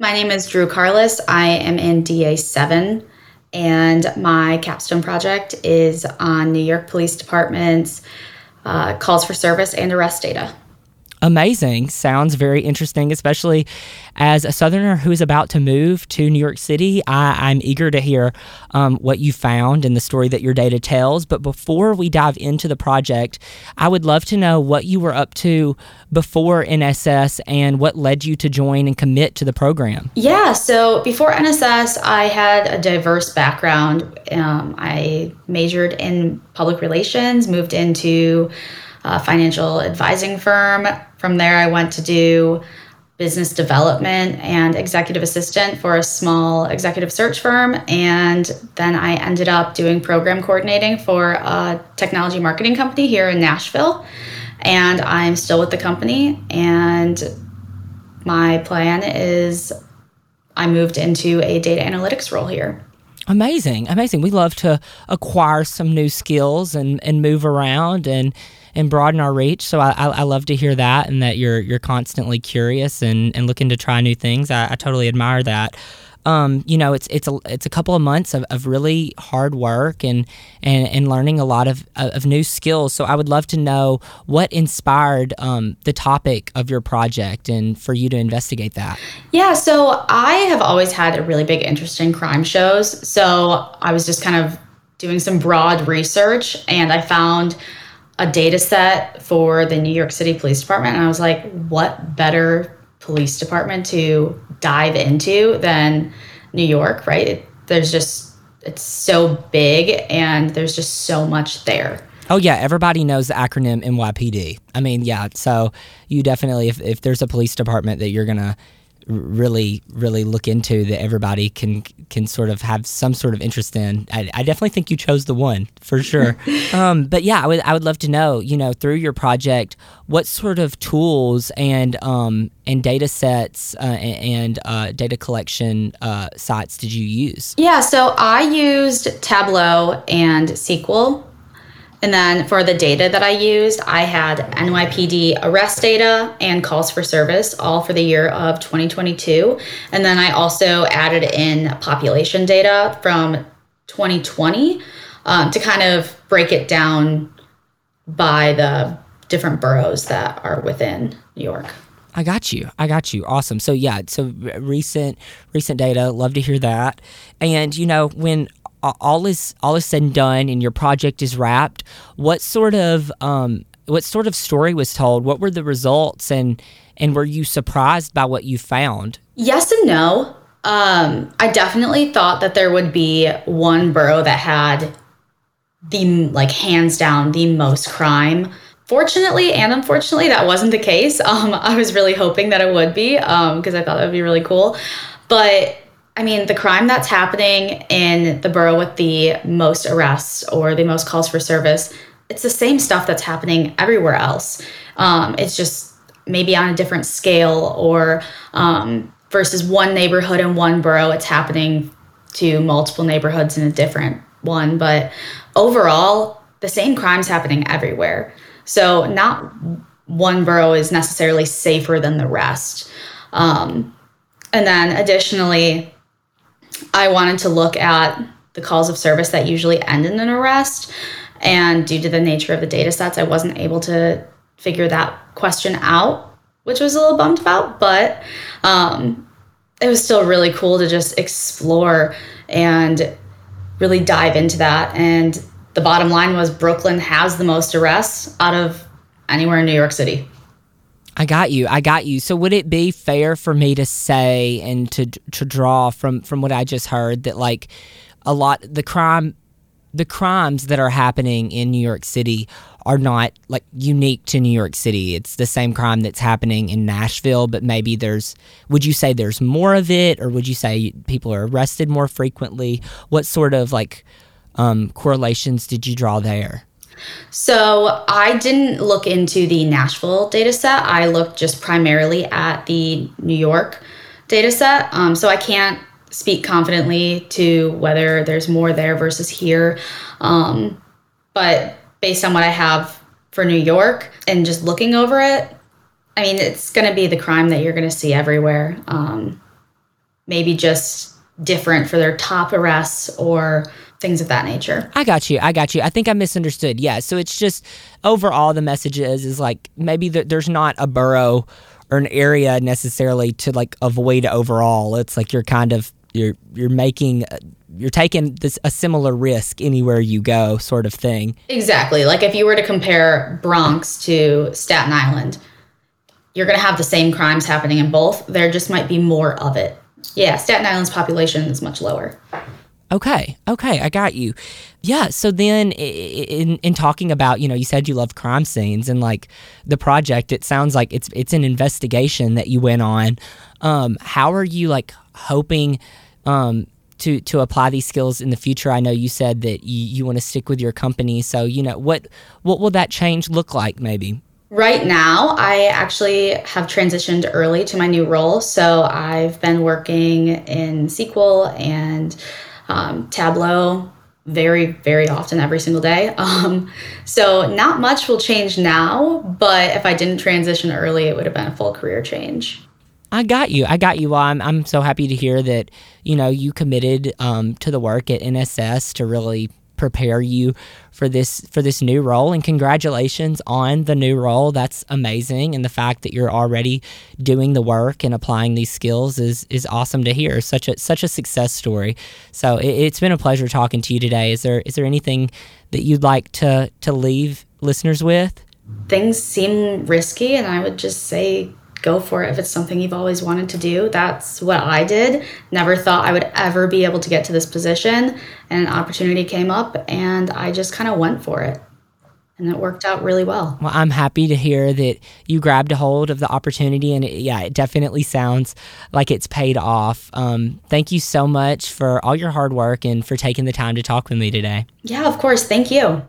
My name is Drew Carless. I am in DA7, and my capstone project is on New York Police Department's uh, calls for service and arrest data amazing. Sounds very interesting, especially as a Southerner who's about to move to New York City. I, am eager to hear um, what you found and the story that your data tells. But before we dive into the project, I would love to know what you were up to before NSS and what led you to join and commit to the program. Yeah, so before NSS, I had a diverse background. Um, I majored in public relations, moved into a financial advising firm. From there, I went to do business development and executive assistant for a small executive search firm. And then I ended up doing program coordinating for a technology marketing company here in Nashville. And I'm still with the company. And my plan is I moved into a data analytics role here. Amazing, amazing. We love to acquire some new skills and, and move around and and broaden our reach. So I, I, love to hear that and that you're you're constantly curious and, and looking to try new things. I, I totally admire that. Um, you know, it's it's a it's a couple of months of, of really hard work and, and and learning a lot of of new skills. So I would love to know what inspired um, the topic of your project and for you to investigate that. Yeah, so I have always had a really big interest in crime shows. So I was just kind of doing some broad research and I found a data set for the New York City Police Department. And I was like, what better police department to dive into than New York, right? It, there's just, it's so big and there's just so much there. Oh yeah, everybody knows the acronym NYPD. I mean, yeah, so you definitely if, if there's a police department that you're gonna really really look into that everybody can can sort of have some sort of interest in. I, I definitely think you chose the one for sure. Um, but yeah I would, I would love to know you know through your project what sort of tools and um, and data sets uh, and uh, data collection uh, sites did you use? Yeah so i used tableau and sql and then for the data that I used, I had NYPD arrest data and calls for service, all for the year of 2022. And then I also added in population data from 2020 um, to kind of break it down by the different boroughs that are within New York. I got you. I got you. Awesome. So yeah, so recent recent data, love to hear that. And you know, when all is all is said and done and your project is wrapped, what sort of um, what sort of story was told? What were the results and and were you surprised by what you found? Yes and no. Um, I definitely thought that there would be one borough that had the like hands down the most crime. Fortunately and unfortunately, that wasn't the case. Um, I was really hoping that it would be because um, I thought that would be really cool. But I mean, the crime that's happening in the borough with the most arrests or the most calls for service, it's the same stuff that's happening everywhere else. Um, it's just maybe on a different scale or um, versus one neighborhood in one borough, it's happening to multiple neighborhoods in a different one. But overall, the same crime's happening everywhere. So not one borough is necessarily safer than the rest. Um, and then additionally, I wanted to look at the calls of service that usually end in an arrest. And due to the nature of the data sets, I wasn't able to figure that question out, which was a little bummed about. But um, it was still really cool to just explore and really dive into that. And the bottom line was Brooklyn has the most arrests out of anywhere in New York City. I got you. I got you. So would it be fair for me to say and to to draw from from what I just heard that like a lot the crime the crimes that are happening in New York City are not like unique to New York City. It's the same crime that's happening in Nashville, but maybe there's would you say there's more of it or would you say people are arrested more frequently? What sort of like um, correlations did you draw there? So I didn't look into the Nashville data set. I looked just primarily at the New York data set. Um, so I can't speak confidently to whether there's more there versus here. Um, but based on what I have for New York and just looking over it, I mean, it's going to be the crime that you're going to see everywhere. Um, maybe just different for their top arrests or things of that nature. I got you. I got you. I think I misunderstood. Yeah. So it's just overall the message is is like maybe there's not a borough or an area necessarily to like avoid overall. It's like you're kind of you're you're making you're taking this a similar risk anywhere you go sort of thing. Exactly. Like if you were to compare Bronx to Staten Island, you're going to have the same crimes happening in both. There just might be more of it. Yeah, Staten Island's population is much lower. Okay, okay, I got you. Yeah, so then in in talking about, you know, you said you love crime scenes and like the project, it sounds like it's it's an investigation that you went on. Um, how are you like hoping um, to to apply these skills in the future? I know you said that you, you want to stick with your company, so you know what what will that change look like? Maybe. Right now, I actually have transitioned early to my new role. So I've been working in SQL and um, Tableau very, very often every single day. Um, so not much will change now, but if I didn't transition early, it would have been a full career change. I got you. I got you. Well, I'm, I'm so happy to hear that, you know, you committed um, to the work at NSS to really prepare you for this for this new role. And congratulations on the new role. That's amazing. And the fact that you're already doing the work and applying these skills is is awesome to hear. Such a such a success story. So it, has been a pleasure talking to you today. Is there is there anything that you'd like to to leave listeners with? Things seem risky and i would just say go for it if it's something you've always wanted to do. That's what I did. Never thought I would ever be able to get to this position. And an opportunity came up, and I just kind of went for it. And it worked out really well. Well, I'm happy to hear that you grabbed a hold of the opportunity, and it, yeah, it definitely sounds like it's paid off. Um, thank you so much for all your hard work and for taking the time to talk with me today. Yeah, of course. Thank you.